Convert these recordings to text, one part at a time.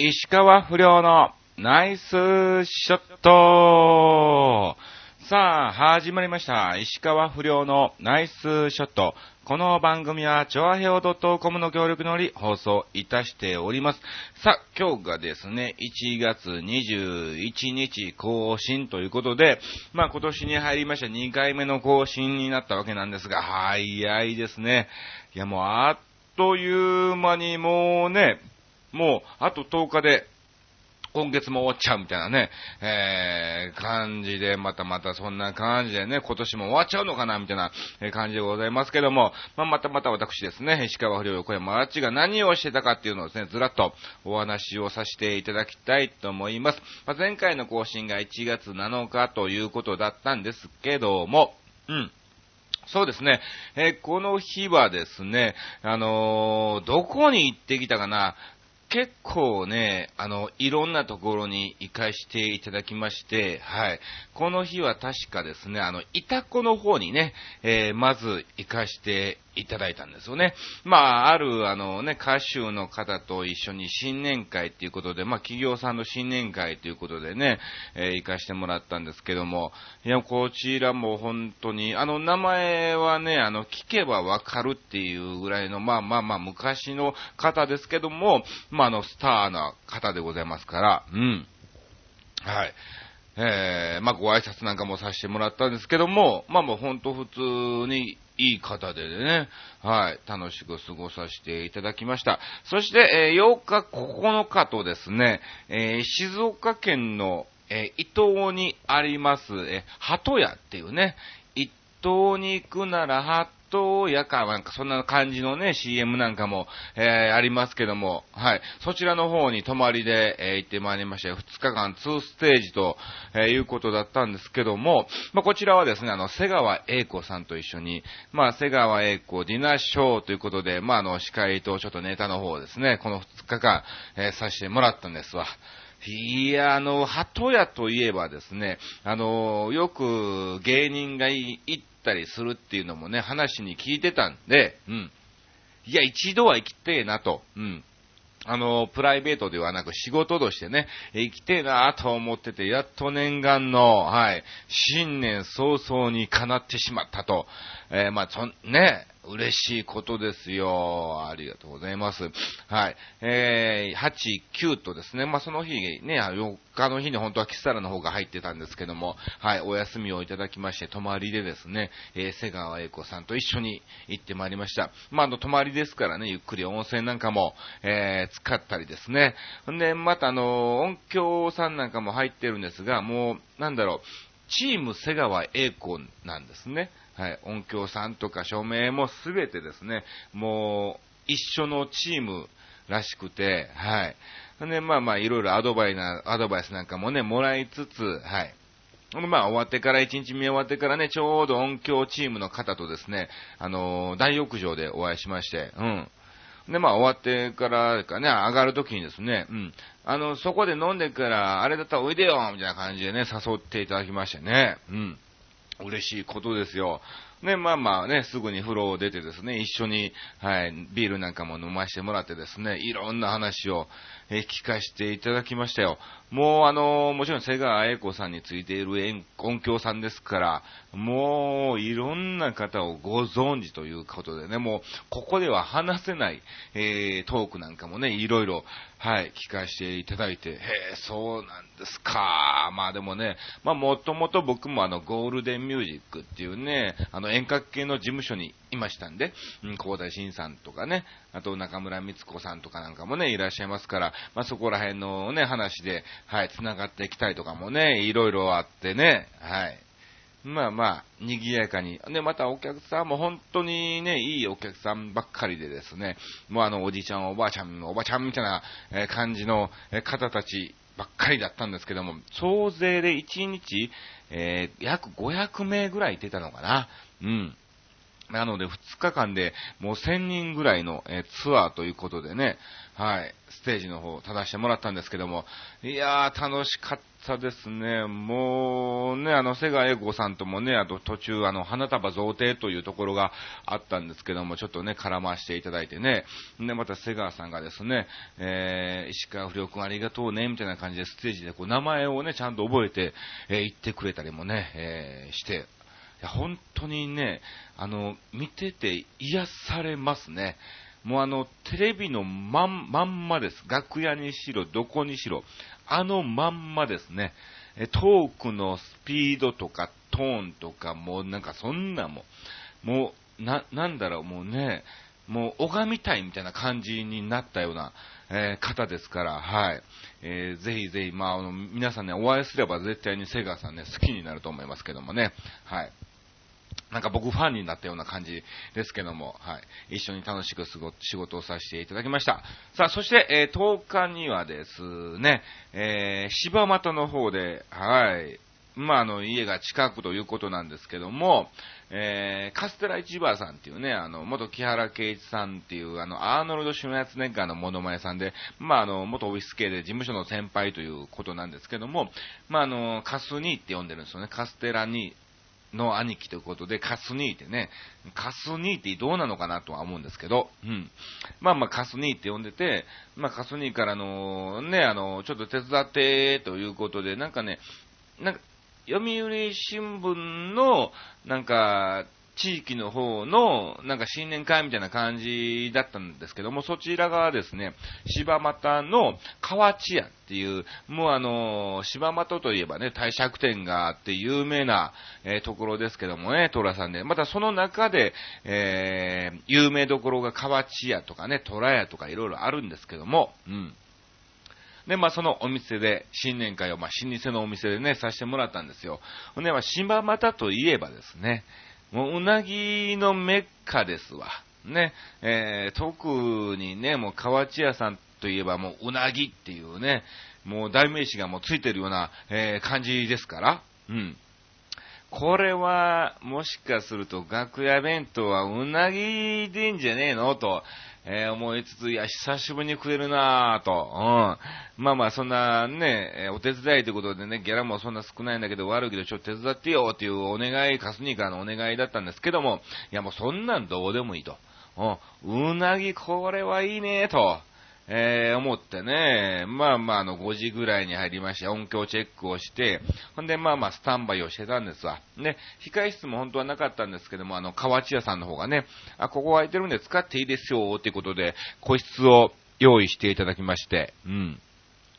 石川不良のナイスショットさあ、始まりました。石川不良のナイスショット。この番組は、チョアヘオ .com の協力により放送いたしております。さあ、今日がですね、1月21日更新ということで、まあ今年に入りました2回目の更新になったわけなんですが、早いですね。いやもうあっという間にもうね、もう、あと10日で、今月も終わっちゃうみたいなね、えー、感じで、またまたそんな感じでね、今年も終わっちゃうのかなみたいな感じでございますけども、まあ、またまた私ですね、石川不良横山あっちが何をしてたかっていうのをですね、ずらっとお話をさせていただきたいと思います。まあ、前回の更新が1月7日ということだったんですけども、うん。そうですね。えー、この日はですね、あのー、どこに行ってきたかな結構ね、あの、いろんなところに行かしていただきまして、はい。この日は確かですね、あの、イタコの方にね、えー、まず行かしていただいたんですよね。まあ、ある、あのね、歌手の方と一緒に新年会っていうことで、まあ、企業さんの新年会ということでね、えー、行かしてもらったんですけども、いや、こちらも本当に、あの、名前はね、あの、聞けばわかるっていうぐらいの、まあまあまあ、昔の方ですけども、まあ、あの、スターな方でございますから、うん。はい。えー、まあ、ご挨拶なんかもさせてもらったんですけども、まあもう本当普通にいい方でね、はい、楽しく過ごさせていただきました。そして、えー、8日9日とですね、えー、静岡県の、えー、伊東にあります、え、鳩屋っていうね、一東に行くなら鳩トやか、なんかそんな感じのね、CM なんかも、えー、ありますけども、はい。そちらの方に泊まりで、えー、行ってまいりまして、2日間2ステージと、えー、いうことだったんですけども、まあ、こちらはですね、あの、瀬川栄子さんと一緒に、まあ、瀬川栄子ディナーショーということで、まあ、あの、司会とちょっとネタの方ですね、この2日間、えー、させてもらったんですわ。いや、あの、鳩屋といえばですね、あの、よく芸人が行ったりするっていうのもね、話に聞いてたんで、うん。いや、一度は行きてえなと、うん。あの、プライベートではなく仕事としてね、行きてえなと思ってて、やっと念願の、はい、新年早々に叶ってしまったと。えー、まあ、そ、ね、嬉しいことですよ。ありがとうございます。はい。えー、8、9とですね、まあ、その日ね、4日の日に本当はキサラの方が入ってたんですけども、はい、お休みをいただきまして、泊まりでですね、えー、瀬川栄子さんと一緒に行ってまいりました。まあ、あの、泊まりですからね、ゆっくり温泉なんかも、えー、使ったりですね。んで、またあの、音響さんなんかも入ってるんですが、もう、なんだろう、チーム瀬川栄子なんですね。はい、音響さんとか照明もすべてですね、もう一緒のチームらしくて、はい。で、まあまあ、いろいろアドバイな、アドバイスなんかもね、もらいつつ、はい。まあ、終わってから、一日目終わってからね、ちょうど音響チームの方とですね、あのー、大浴場でお会いしまして、うん。で、まあ、終わってからかね、上がるときにですね、うん。あの、そこで飲んでから、あれだったらおいでよみたいな感じでね、誘っていただきましてね、うん。嬉しいことですよ。ね、まあまあね、すぐに風呂を出てですね、一緒に、はい、ビールなんかも飲ませてもらってですね、いろんな話を、え聞かせていただきましたよ。もうあの、もちろん瀬川栄子さんについている音響さんですから、もういろんな方をご存知ということでね、もうここでは話せない、えー、トークなんかもね、いろいろ、はい、聞かせていただいて、へえ、そうなんですか。まあでもね、まあもともと僕もあの、ゴールデンミュージックっていうね、あの遠隔系の事務所にいましたんで、うん、高田新さんとかね、あと中村光子さんとかなんかもね、いらっしゃいますから、まあそこら辺のね、話で、はい、繋がっていきたいとかもね、いろいろあってね、はい。まあまあ、賑やかに。で、またお客さんも本当にね、いいお客さんばっかりでですね、もうあの、おじいちゃん、おばあちゃん、おばあちゃんみたいな感じの方たちばっかりだったんですけども、総勢で1日、えー、約500名ぐらい出たのかな。うん。なので、2日間でもう1000人ぐらいの、えツアーということでね、はい、ステージの方を立たせてもらったんですけども、いやー、楽しかったですね。もうね、あの、瀬川栄子さんともね、あと途中、あの、花束贈呈というところがあったんですけども、ちょっとね、絡ましていただいてね、で、また瀬川さんがですね、えー、石川不良君ありがとうね、みたいな感じでステージでこう、名前をね、ちゃんと覚えて、えー、言ってくれたりもね、えー、して、や、本当にね、あの、見てて癒されますね。もうあの、テレビのまん、まんまです。楽屋にしろ、どこにしろ。あのまんまですね。トークのスピードとかトーンとか、もうなんかそんなもん、もう、な、なんだろう、もうね、もう拝みたいみたいな感じになったような、えー、方ですから、はい。えー、ぜひぜひ、まあ、あの、皆さんね、お会いすれば絶対にセガさんね、好きになると思いますけどもね、はい。なんか僕ファンになったような感じですけども、はい。一緒に楽しくすご仕事をさせていただきました。さあ、そして、えー、10日にはですね、えー、柴又の方で、はい。まあ、あの、家が近くということなんですけども、えー、カステラ市場さんっていうね、あの、元木原圭一さんっていう、あの、アーノルド・シュナヤツネッガーのモノマネさんで、まあ、あの、元オフィス系で事務所の先輩ということなんですけども、まあ、あの、カスニーって呼んでるんですよね。カステラに、の兄貴ということで、カスニーってね、カスニーってどうなのかなとは思うんですけど、うん。まあまあカスニーって呼んでて、まあカスニーからの、ね、あの、ちょっと手伝ってということで、なんかね、なんか、読売新聞の、なんか、地域の方の、なんか新年会みたいな感じだったんですけども、そちらがですね、柴又の河内屋っていう、もうあの、柴又といえばね、帝釈天があって有名な、えー、ところですけどもね、虎さんで。またその中で、えー、有名どころが河内屋とかね、虎屋とかいろいろあるんですけども、うん。で、まあ、そのお店で、新年会を、まあ、老舗のお店でね、させてもらったんですよ。ほんで、まあ、柴又といえばですね、もううなぎのメッカですわ。ね、えー、特にね、もう河内屋さんといえばもううなぎっていうね、もう代名詞がもうついてるような、えー、感じですから、うん。これは、もしかすると楽屋弁当はうなぎでんじゃねえの？と、えー、思いつつ、いや、久しぶりに食えるなぁと、うん。まあまあ、そんなね、お手伝いということでね、ギャラもそんな少ないんだけど、悪いけど、ちょっと手伝ってよっていうお願い、カスニーカーのお願いだったんですけども、いやもうそんなんどうでもいいと。うん、うなぎこれはいいねと。えー、思ってね、まあまあ、あの、5時ぐらいに入りまして、音響チェックをして、ほんで、まあまあ、スタンバイをしてたんですわ。ね、控室も本当はなかったんですけども、あの、河内屋さんの方がね、あ、ここ空いてるんで使っていいですよ、ということで、個室を用意していただきまして、うん。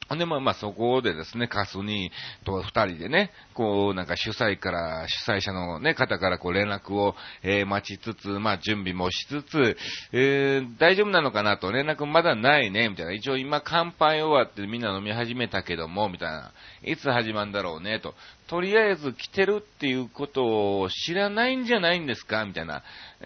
ほんで、まあまあそこでですね、カスにと二人でね、こうなんか主催から、主催者のね、方からこう連絡を、えー、待ちつつ、まあ準備もしつつ、えー、大丈夫なのかなと連絡まだないね、みたいな。一応今乾杯終わってみんな飲み始めたけども、みたいな。いつ始まるんだろうね、と。とりあえず来てるっていうことを知らないんじゃないんですかみたいな。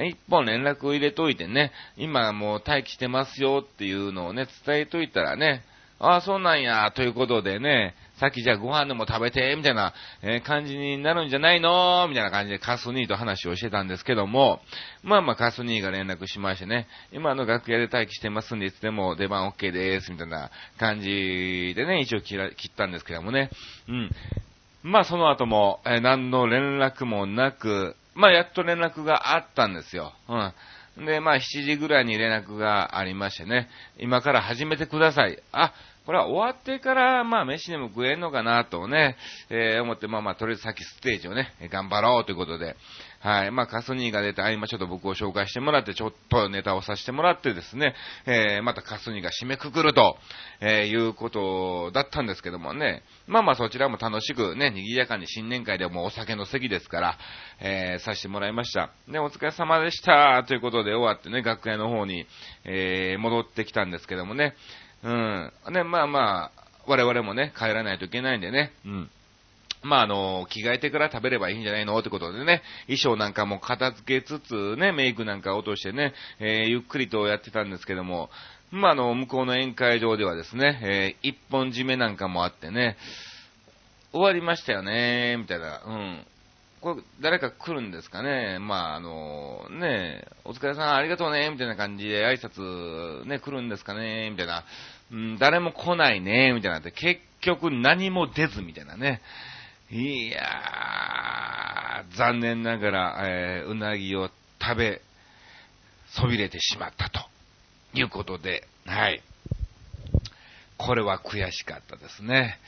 一本連絡を入れといてね、今もう待機してますよっていうのをね、伝えといたらね、ああ、そうなんや、ということでね、さっきじゃあご飯でも食べて、みたいな、え、感じになるんじゃないの？みたいな感じでカスニーと話をしてたんですけども、まあまあカスニーが連絡しましてね、今の楽屋で待機してますんで、いつでも出番 OK です、みたいな感じでね、一応切ったんですけどもね、うん。まあその後も、え、何の連絡もなく、まあやっと連絡があったんですよ。うん。で、まあ、7時ぐらいに連絡がありましてね、今から始めてください。あ、これは終わってから、まあ、飯でも食えんのかなとね、えー、思って、まあまあ、とりあえず先ステージをね、頑張ろうということで、はい。まあ、カスニーが出て、あ、今ちょっと僕を紹介してもらって、ちょっとネタをさせてもらってですね、えー、またカスニーが締めくくると、えー、いうことだったんですけどもね、まあまあそちらも楽しくね、賑やかに新年会でもお酒の席ですから、えー、させてもらいました。で、お疲れ様でしたということで終わってね、楽屋の方に、えー、戻ってきたんですけどもね、うん。ね、まあまあ、我々もね、帰らないといけないんでね、うん。まあ、あの、着替えてから食べればいいんじゃないのってことでね、衣装なんかも片付けつつね、メイクなんか落としてね、えー、ゆっくりとやってたんですけども、まあ、あの、向こうの宴会場ではですね、えー、一本締めなんかもあってね、終わりましたよね、みたいな、うん。これ、誰か来るんですかね？まあ、あの、ね、お疲れさんありがとうね、みたいな感じで挨拶、ね、来るんですかね、みたいな。うん、誰も来ないね、みたいなって、結局何も出ず、みたいなね。いやー、残念ながら、えー、うなぎを食べ、そびれてしまったということで、はい。これは悔しかったですね。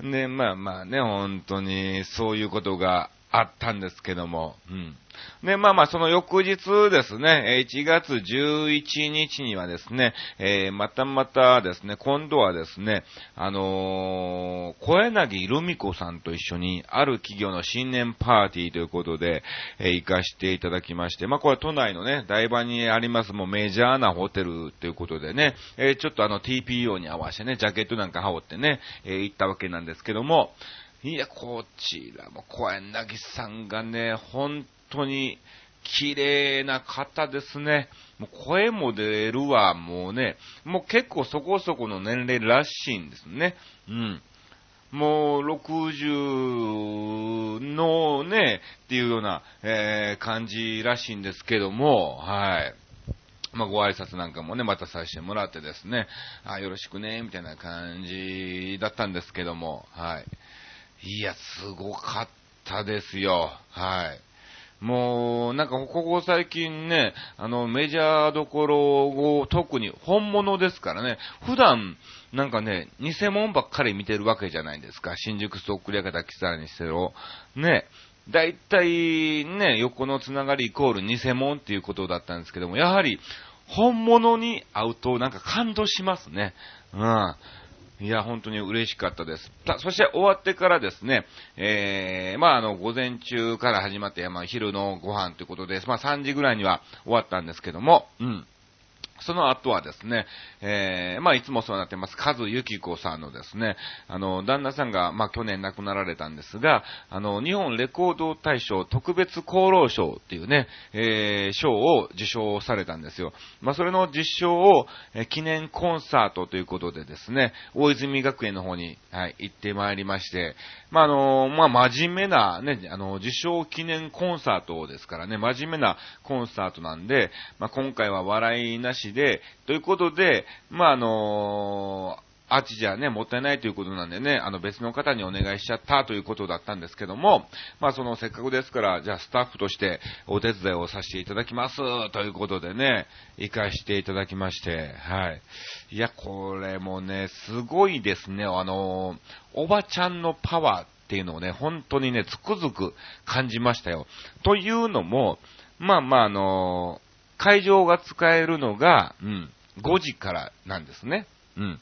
で、まあまあね、本当にそういうことがあったんですけども、うん。で、まあまあ、その翌日ですね、1月11日にはですね、えー、またまたですね、今度はですね、あのー、小柳ルミ子さんと一緒に、ある企業の新年パーティーということで、えー、行かしていただきまして、まあこれは都内のね、台場にありますもうメジャーなホテルということでね、えー、ちょっとあの TPO に合わせてね、ジャケットなんか羽織ってね、えー、行ったわけなんですけども、いや、こちらも小柳さんがね、本当に綺麗な方ですね。もう声も出るわ、もうね、もう結構そこそこの年齢らしいんですね。うん。もう60のね、っていうような、えー、感じらしいんですけども、はい。まあ、ご挨拶なんかもね、またさせてもらってですね、あ、よろしくね、みたいな感じだったんですけども、はい。いや、すごかったですよ。はい。もう、なんか、ここ最近ね、あの、メジャーどころを特に本物ですからね、普段、なんかね、偽物ばっかり見てるわけじゃないですか。新宿ストックリア方、キサラにしてろ。ね。だいたいね、横のつながりイコール偽物っていうことだったんですけども、やはり、本物に会うとなんか感動しますね。うん。いや、本当に嬉しかったです。さそして終わってからですね、えー、まあ、あの、午前中から始まって、まあ、昼のご飯ということで、まあ、3時ぐらいには終わったんですけども、うん。その後はですね、えー、まあ、いつもそうなってます、カズユキコさんのですね、あの、旦那さんが、まあ、去年亡くなられたんですが、あの、日本レコード大賞特別功労賞っていうね、えー、賞を受賞されたんですよ。まあ、それの実証を、えー、記念コンサートということでですね、大泉学園の方に、はい、行ってまいりまして、まあ、あの、まあ、真面目な、ね、あの、受賞記念コンサートですからね、真面目なコンサートなんで、まあ、今回は笑いなしで、ということで、まあ、あのあっちじゃね、もったいないということなんでね、あの別の方にお願いしちゃったということだったんですけども、まあそのせっかくですから、じゃあスタッフとしてお手伝いをさせていただきますということでね、行かしていただきまして、はい。いや、これもね、すごいですね、あのおばちゃんのパワーっていうのをね、本当にね、つくづく感じましたよ。というのも、まあまああの会場が使えるのが、うん、5時からなんですね。うん。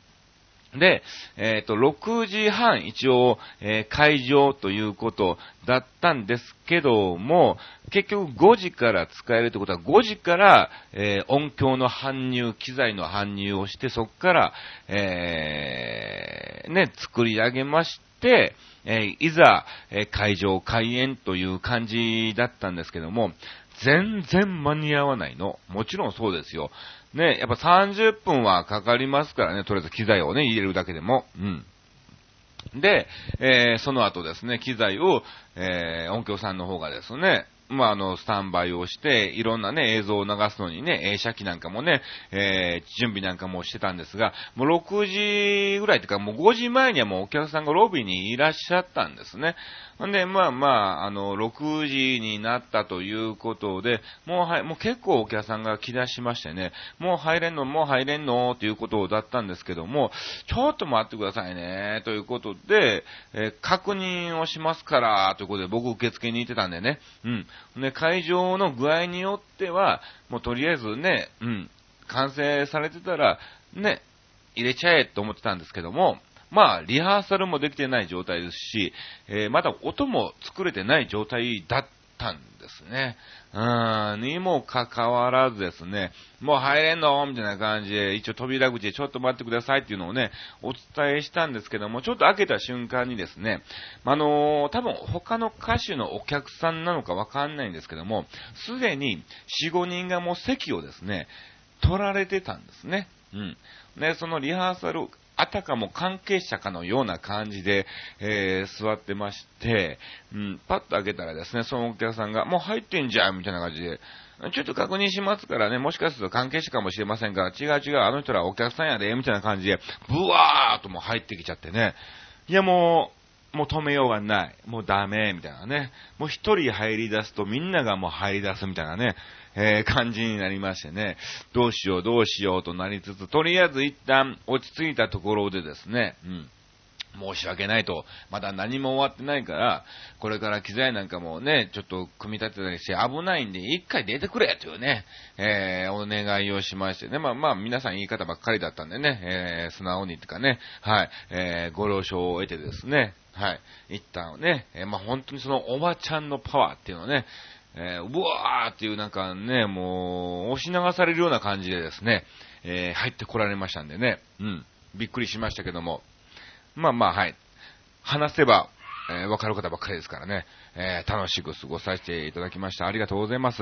で、えっ、ー、と、6時半一応、えー、会場ということだったんですけども、結局5時から使えるってことは5時から、えー、音響の搬入、機材の搬入をして、そこから、えね、作り上げまして、えいざ、え会場開演という感じだったんですけども、全然間に合わないの。もちろんそうですよ。ね、やっぱ30分はかかりますからね、とりあえず機材をね、入れるだけでも。うん。で、えー、その後ですね、機材を、えー、音響さんの方がですね、まあ、あの、スタンバイをして、いろんなね、映像を流すのにね、映写機なんかもね、えー、準備なんかもしてたんですが、もう6時ぐらいっていうか、もう5時前にはもうお客さんがロビーにいらっしゃったんですね。んで、まあまあ、あの、6時になったということで、もうはい、もう結構お客さんが来だしましてね、もう入れんの、もう入れんのということだったんですけども、ちょっと待ってくださいね、ということで、えー、確認をしますから、ということで僕受付に行ってたんでね、うん。ね、会場の具合によっては、もうとりあえずね、うん、完成されてたら、ね、入れちゃえと思ってたんですけども、まあ、リハーサルもできてない状態ですし、えー、まだ音も作れてない状態だったんですね。うん、にもかかわらずですね、もう入れんの？みたいな感じで、一応扉口でちょっと待ってくださいっていうのをね、お伝えしたんですけども、ちょっと開けた瞬間にですね、あのー、多分他の歌手のお客さんなのかわかんないんですけども、すでに4、5人がもう席をですね、取られてたんですね。うん。で、そのリハーサルあたかも関係者かのような感じで、えー、座ってまして、うん、パッと開けたらですね、そのお客さんが、もう入ってんじゃんみたいな感じで、ちょっと確認しますからね、もしかすると関係者かもしれませんから、違う違う、あの人らお客さんやで、みたいな感じで、ブワーっともう入ってきちゃってね。いやもう、もう止めようがない。もうダメ、みたいなね。もう一人入り出すとみんながもう入り出すみたいなね。えー、感じになりましてね、どうしようどうしようとなりつつ、とりあえず一旦落ち着いたところでですね、うん。申し訳ないと、まだ何も終わってないから、これから機材なんかもね、ちょっと組み立てたりして危ないんで、一回出てくれというね、えー、お願いをしましてね、まあまあ皆さん言い方ばっかりだったんでね、えー、素直にっていうかね、はい、えー、ご了承を得てですね、はい、一旦ね、えー、まあ本当にそのおばちゃんのパワーっていうのをね、えー、うわーっていうなんかね、もう、押し流されるような感じでですね、えー、入ってこられましたんでね、うん、びっくりしましたけども、まあまあ、はい。話せば、えー、わかる方ばっかりですからね、えー、楽しく過ごさせていただきました。ありがとうございます。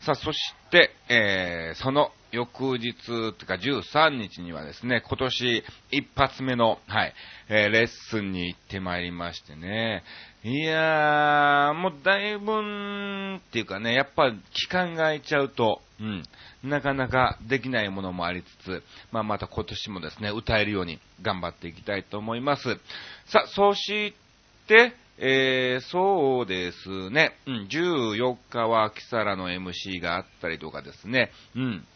さあ、そして、えー、その翌日、とか13日にはですね、今年一発目の、はい、えー、レッスンに行ってまいりましてね、いやー、もうだいぶんっていうかね、やっぱ期間が空いちゃうと、うん、なかなかできないものもありつつ、まあ、また今年もですね、歌えるように頑張っていきたいと思います。さあ、そして、えー、そうですね、うん、14日はキサラの MC があったりとかですね、うん、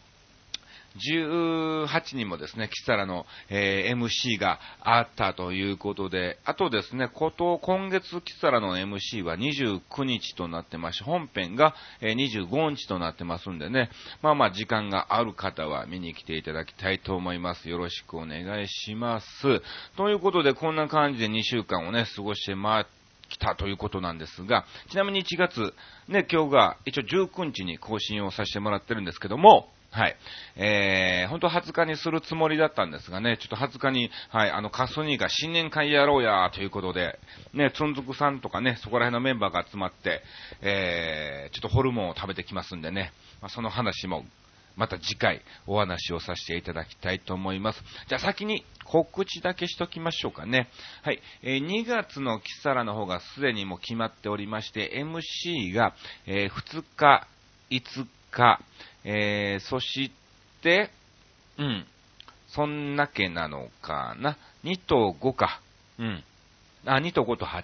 18にもですね、キサラの、えー、MC があったということで、あとですね、こと、今月キサラの MC は29日となってまして、本編が、えー、25日となってますんでね、まあまあ時間がある方は見に来ていただきたいと思います。よろしくお願いします。ということで、こんな感じで2週間をね、過ごしてま来たということなんですが、ちなみに1月、ね、今日が一応19日に更新をさせてもらってるんですけども、はい。えー、本当20日にするつもりだったんですがね、ちょっと20日に、はい、あの、カスニーが新年会やろうや、ということで、ね、つんづくさんとかね、そこら辺のメンバーが集まって、えー、ちょっとホルモンを食べてきますんでね、まあ、その話も、また次回お話をさせていただきたいと思います。じゃあ先に告知だけしときましょうかね。はい。えー、2月のキサラの方がすでにもう決まっておりまして、MC が、えー、2日、5日、えー、そして、うん、そんなけなのかな？2と5か。うん。あ、2と5と8。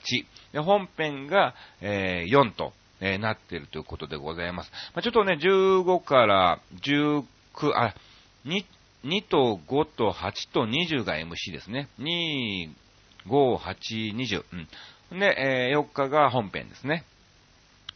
で、本編が、えー、4と、えー、なっているということでございます。まあ、ちょっとね、15から19、あ、2、2と5と8と20が MC ですね。2、5、8、20。うん。で、えー、4日が本編ですね。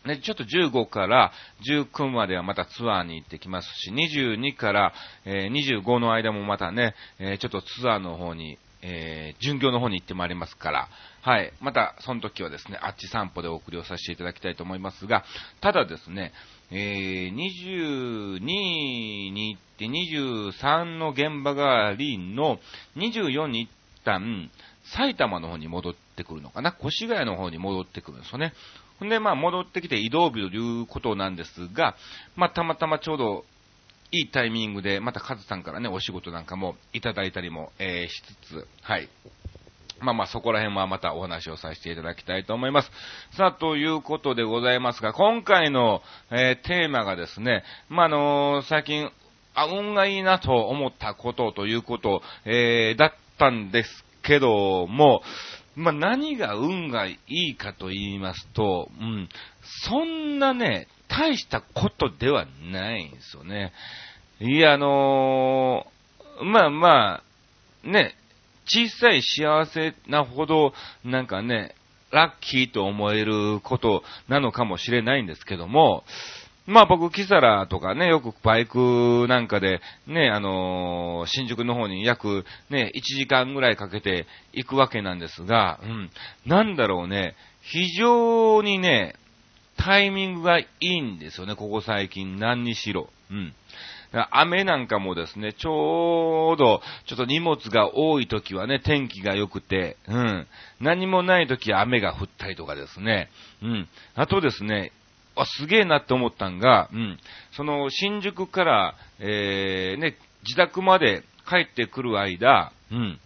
ね、ちょっと15から19まではまたツアーに行ってきますし、22から、えー、25の間もまたね、えー、ちょっとツアーの方に、えー、巡業の方に行ってまいりますから、はい、またその時はですね、あっち散歩でお送りをさせていただきたいと思いますが、ただですね、えー、22に行って23の現場がありの24に一旦埼玉の方に戻ってくるのかな、越谷の方に戻ってくるんですよね。んで、まあ、戻ってきて移動日ということなんですが、まあ、たまたまちょうど、いいタイミングで、またカズさんからね、お仕事なんかもいただいたりも、えー、しつつ、はい。まあまあそこら辺はまたお話をさせていただきたいと思います。さあ、ということでございますが、今回の、えー、テーマがですね、まあ、あのー、最近、あ、運がいいなと思ったことということ、えー、だったんですけども、まあ、何が運がいいかと言いますと、うん、そんなね、大したことではないんですよね。いや、あのー、まあまあ、ね、小さい幸せなほど、なんかね、ラッキーと思えることなのかもしれないんですけども、まあ僕、キサラとかね、よくバイクなんかで、ね、あのー、新宿の方に約ね、1時間ぐらいかけて行くわけなんですが、うん、なんだろうね、非常にね、タイミングがいいんですよね、ここ最近、何にしろ。うん。雨なんかもですね、ちょうど、ちょっと荷物が多い時はね、天気が良くて、うん。何もない時は雨が降ったりとかですね、うん。あとですね、あ、すげえなって思ったんが、うん、その、新宿から、えー、ね、自宅まで帰ってくる間、うん、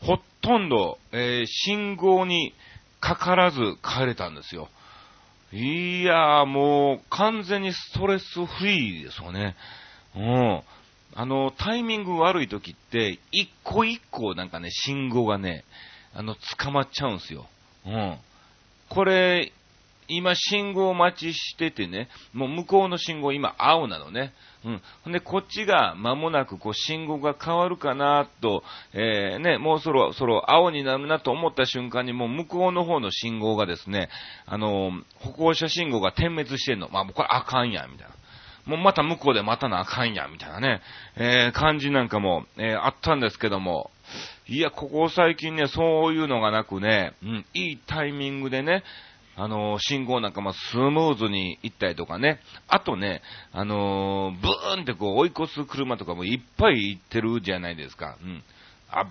ほとんど、えー、信号にかからず帰れたんですよ。いやー、もう完全にストレスフリーですよね。うん。あの、タイミング悪い時って、一個一個なんかね、信号がね、あの、捕まっちゃうんですよ。うん。これ、今信号待ちしててね、もう向こうの信号今青なのね。うん。ほんで、こっちが間もなくこう信号が変わるかなと、えー、ね、もうそろそろ青になるなと思った瞬間にもう向こうの方の信号がですね、あのー、歩行者信号が点滅してんの。まあ、これあかんや、みたいな。もうまた向こうで待たなあかんや、みたいなね、えー、感じなんかも、えー、あったんですけども、いや、ここ最近ね、そういうのがなくね、うん、いいタイミングでね、あの、信号なんかもスムーズに行ったりとかね、あとね、あのー、ブーンってこう追い越す車とかもいっぱい行ってるじゃないですか。うん。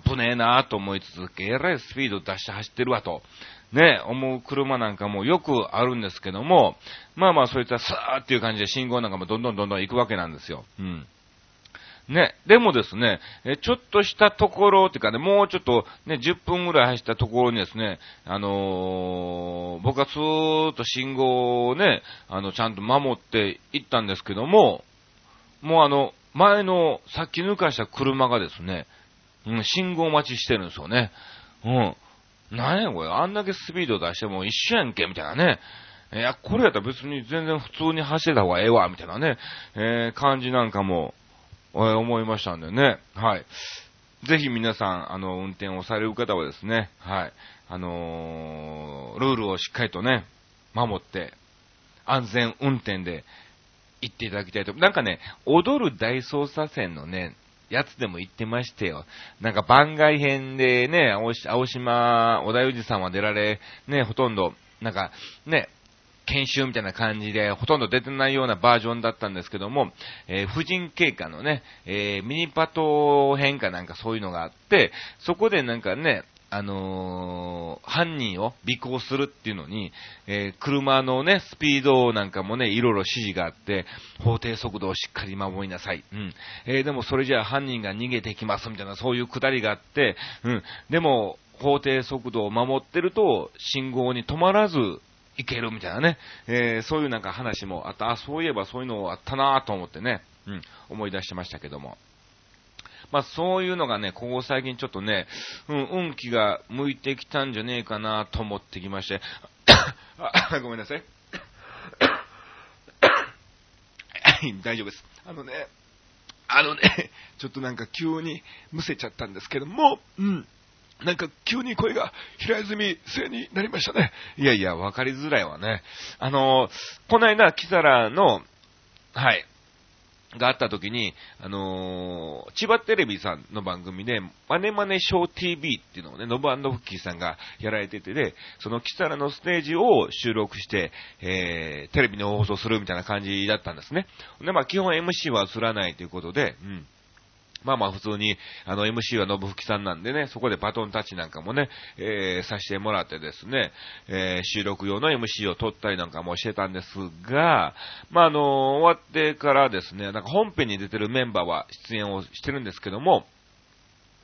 危ねえなと思いつつ、えらいスピード出して走ってるわと、ね、思う車なんかもよくあるんですけども、まあまあそういったさーっていう感じで信号なんかもどんどんどんどん行くわけなんですよ。うん。ね、でもですね、えちょっとしたところっていうかね、もうちょっとね、10分ぐらい走ったところにですね、あのー、僕はずーっと信号をね、あの、ちゃんと守って行ったんですけども、もうあの、前の先抜かした車がですね、うん、信号待ちしてるんですよね。うん。なんやこれ、あんだけスピード出しても一緒やんけ、みたいなね。いや、これやったら別に全然普通に走ってた方がええわ、みたいなね、えー、感じなんかも、思いましたんでね。はい。ぜひ皆さん、あの、運転をされる方はですね、はい。あのー、ルールをしっかりとね、守って、安全運転で行っていただきたいと。なんかね、踊る大捜査線のね、やつでも言ってましたよ。なんか番外編でね、青島、小田裕二さんは出られ、ね、ほとんど、なんか、ね、研修みたいな感じで、ほとんど出てないようなバージョンだったんですけども、えー、婦人警官のね、えー、ミニパト編かなんかそういうのがあって、そこでなんかね、あのー、犯人を尾行するっていうのに、えー、車のね、スピードなんかもね、いろいろ指示があって、法定速度をしっかり守りなさい。うん。えー、でもそれじゃあ犯人が逃げてきますみたいな、そういうくだりがあって、うん。でも、法定速度を守ってると、信号に止まらず、いけるみたいなね、えー、そういうなんか話もあった、あ、そういえばそういうのあったなと思ってね、うん、思い出してましたけども。まあそういうのがね、ここ最近ちょっとね、うん、運気が向いてきたんじゃねえかなと思ってきまして、ごめんなさい。大丈夫です。あのね、あのね、ちょっとなんか急にむせちゃったんですけども、うん。なんか急に声が平泉性になりましたね。いやいや、わかりづらいわね。あのこの間、キザラの、はい、があった時に、あのー、千葉テレビさんの番組で、マネマネショー TV っていうのをね、ノブフッキーさんがやられててで、そのキサラのステージを収録して、えー、テレビに放送するみたいな感じだったんですね。で、まあ基本 MC は映らないということで、うん。まあまあ普通に、あの MC は信吹さんなんでね、そこでバトンタッチなんかもね、えー、させてもらってですね、えー、収録用の MC を撮ったりなんかもしてたんですが、まああの終わってからですね、なんか本編に出てるメンバーは出演をしてるんですけども、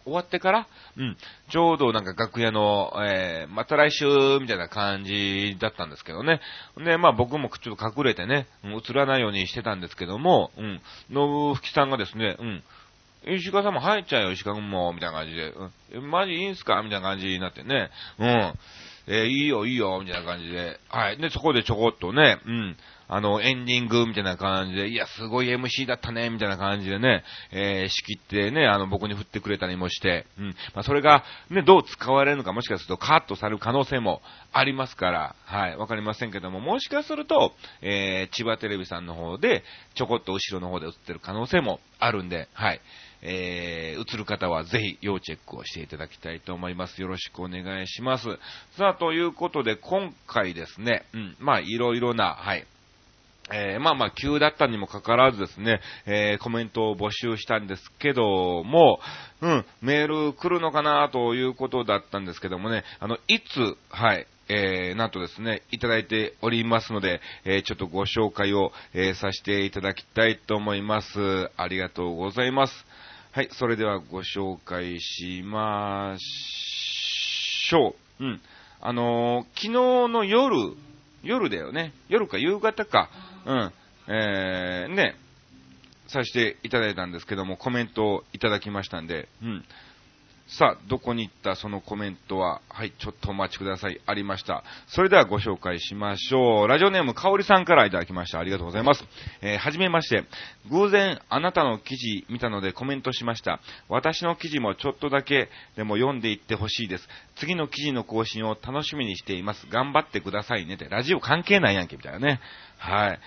終わってからうん。ちょうどなんか楽屋の、えー、また来週、みたいな感じだったんですけどね。で、まあ僕もちょっと隠れてね、映らないようにしてたんですけども、うん。信吹さんがですね、うん。石川さんも入っちゃうよ、石川君も、みたいな感じで。うん、マジいいんすか？みたいな感じになってね。うん。えー、いいよ、いいよ、みたいな感じで。はい。で、そこでちょこっとね、うん。あの、エンディングみたいな感じで、いや、すごい MC だったね、みたいな感じでね、えー、仕切ってね、あの、僕に振ってくれたりもして、うん。まあ、それが、ね、どう使われるのか、もしかするとカットされる可能性もありますから、はい、わかりませんけども、もしかすると、えー、千葉テレビさんの方で、ちょこっと後ろの方で映ってる可能性もあるんで、はい。えー、映る方はぜひ要チェックをしていただきたいと思います。よろしくお願いします。さあ、ということで、今回ですね、うん、まあ、いろいろな、はい、えー、まあまあ、急だったにもかかわらずですね、えー、コメントを募集したんですけども、うん、メール来るのかなということだったんですけどもね、あの、いつ、はい、えー、なんとですね、いただいておりますので、えー、ちょっとご紹介を、えー、させていただきたいと思います。ありがとうございます。はい、それではご紹介しましょう。うん。あのー、昨日の夜、夜だよね。夜か夕方か。うん。えー、ね、させていただいたんですけども、コメントをいただきましたんで、うん。さあ、どこに行ったそのコメントは、はい、ちょっとお待ちください。ありました。それではご紹介しましょう。ラジオネームかおりさんからいただきました。ありがとうございます。えー、はじめまして。偶然あなたの記事見たのでコメントしました。私の記事もちょっとだけでも読んでいってほしいです。次の記事の更新を楽しみにしています。頑張ってくださいねって。ラジオ関係ないやんけ、みたいなね。はい。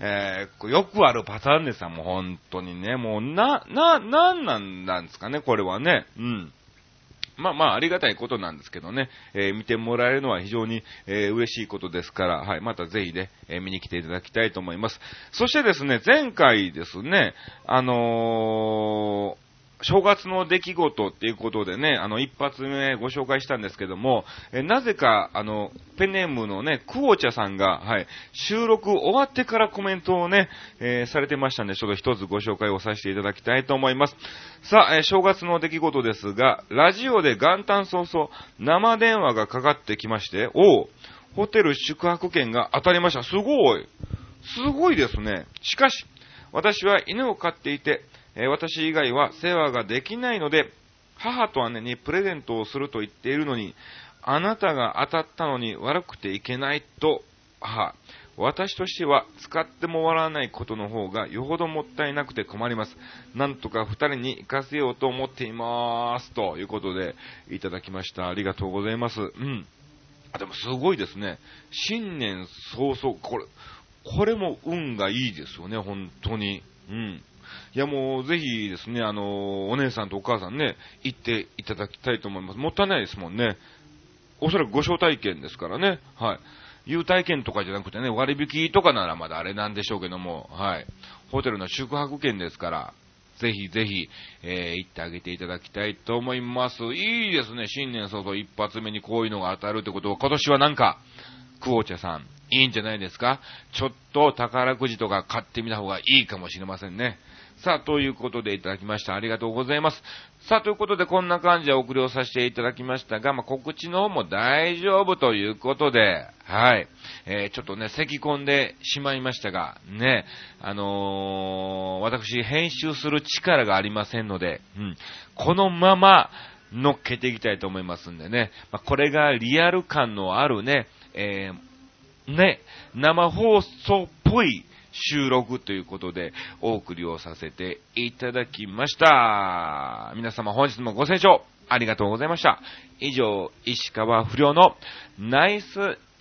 えー、よくあるパターンですよ、もう本当にね。もう、な、な、なんなんですかね、これはね。うん。まあまあ、ありがたいことなんですけどね、えー、見てもらえるのは非常に、えー、嬉しいことですから、はい、またぜひね、えー、見に来ていただきたいと思います。そしてですね、前回ですね、あの正月の出来事っていうことでね、あの、一発目ご紹介したんですけども、えなぜか、あの、ペンネームのね、クオチャさんが、はい、収録終わってからコメントをね、えー、されてましたんで、ちょっと一つご紹介をさせていただきたいと思います。さあ、えー、正月の出来事ですが、ラジオで元旦早々、生電話がかかってきまして、おホテル宿泊券が当たりました。すごい。すごいですね。しかし、私は犬を飼っていて、え私以外は世話ができないので、母と姉にプレゼントをすると言っているのに、あなたが当たったのに悪くていけないと、母。私としては使っても笑わないことの方がよほどもったいなくて困ります。なんとか二人に行かせようと思っています。ということでいただきました。ありがとうございます。うん。あ、でもすごいですね。新年早々、これ、これも運がいいですよね、本当に。うん。いやもうぜひですね、あの、お姉さんとお母さんね、行っていただきたいと思います。もったいないですもんね。おそらくご招待券ですからね。はい。優待券とかじゃなくてね、割引とかならまだあれなんでしょうけども、はい。ホテルの宿泊券ですから、ぜひぜひ、えー、行ってあげていただきたいと思います。いいですね、新年早々一発目にこういうのが当たるってことは、今年はなんか、クオーチャさん、いいんじゃないですか？ちょっと宝くじとか買ってみた方がいいかもしれませんね。さあ、ということでいただきました。ありがとうございます。さあ、ということでこんな感じでお送りをさせていただきましたが、まあ、告知の方も大丈夫ということで、はい。えー、ちょっとね、咳込んでしまいましたが、ね、あのー、私、編集する力がありませんので、うん、このまま、乗っけていきたいと思いますんでね。まあ、これがリアル感のあるね、えー、ね、生放送っぽい収録ということでお送りをさせていただきました。皆様本日もご清聴ありがとうございました。以上、石川不良のナイス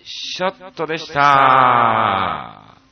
ショットでした。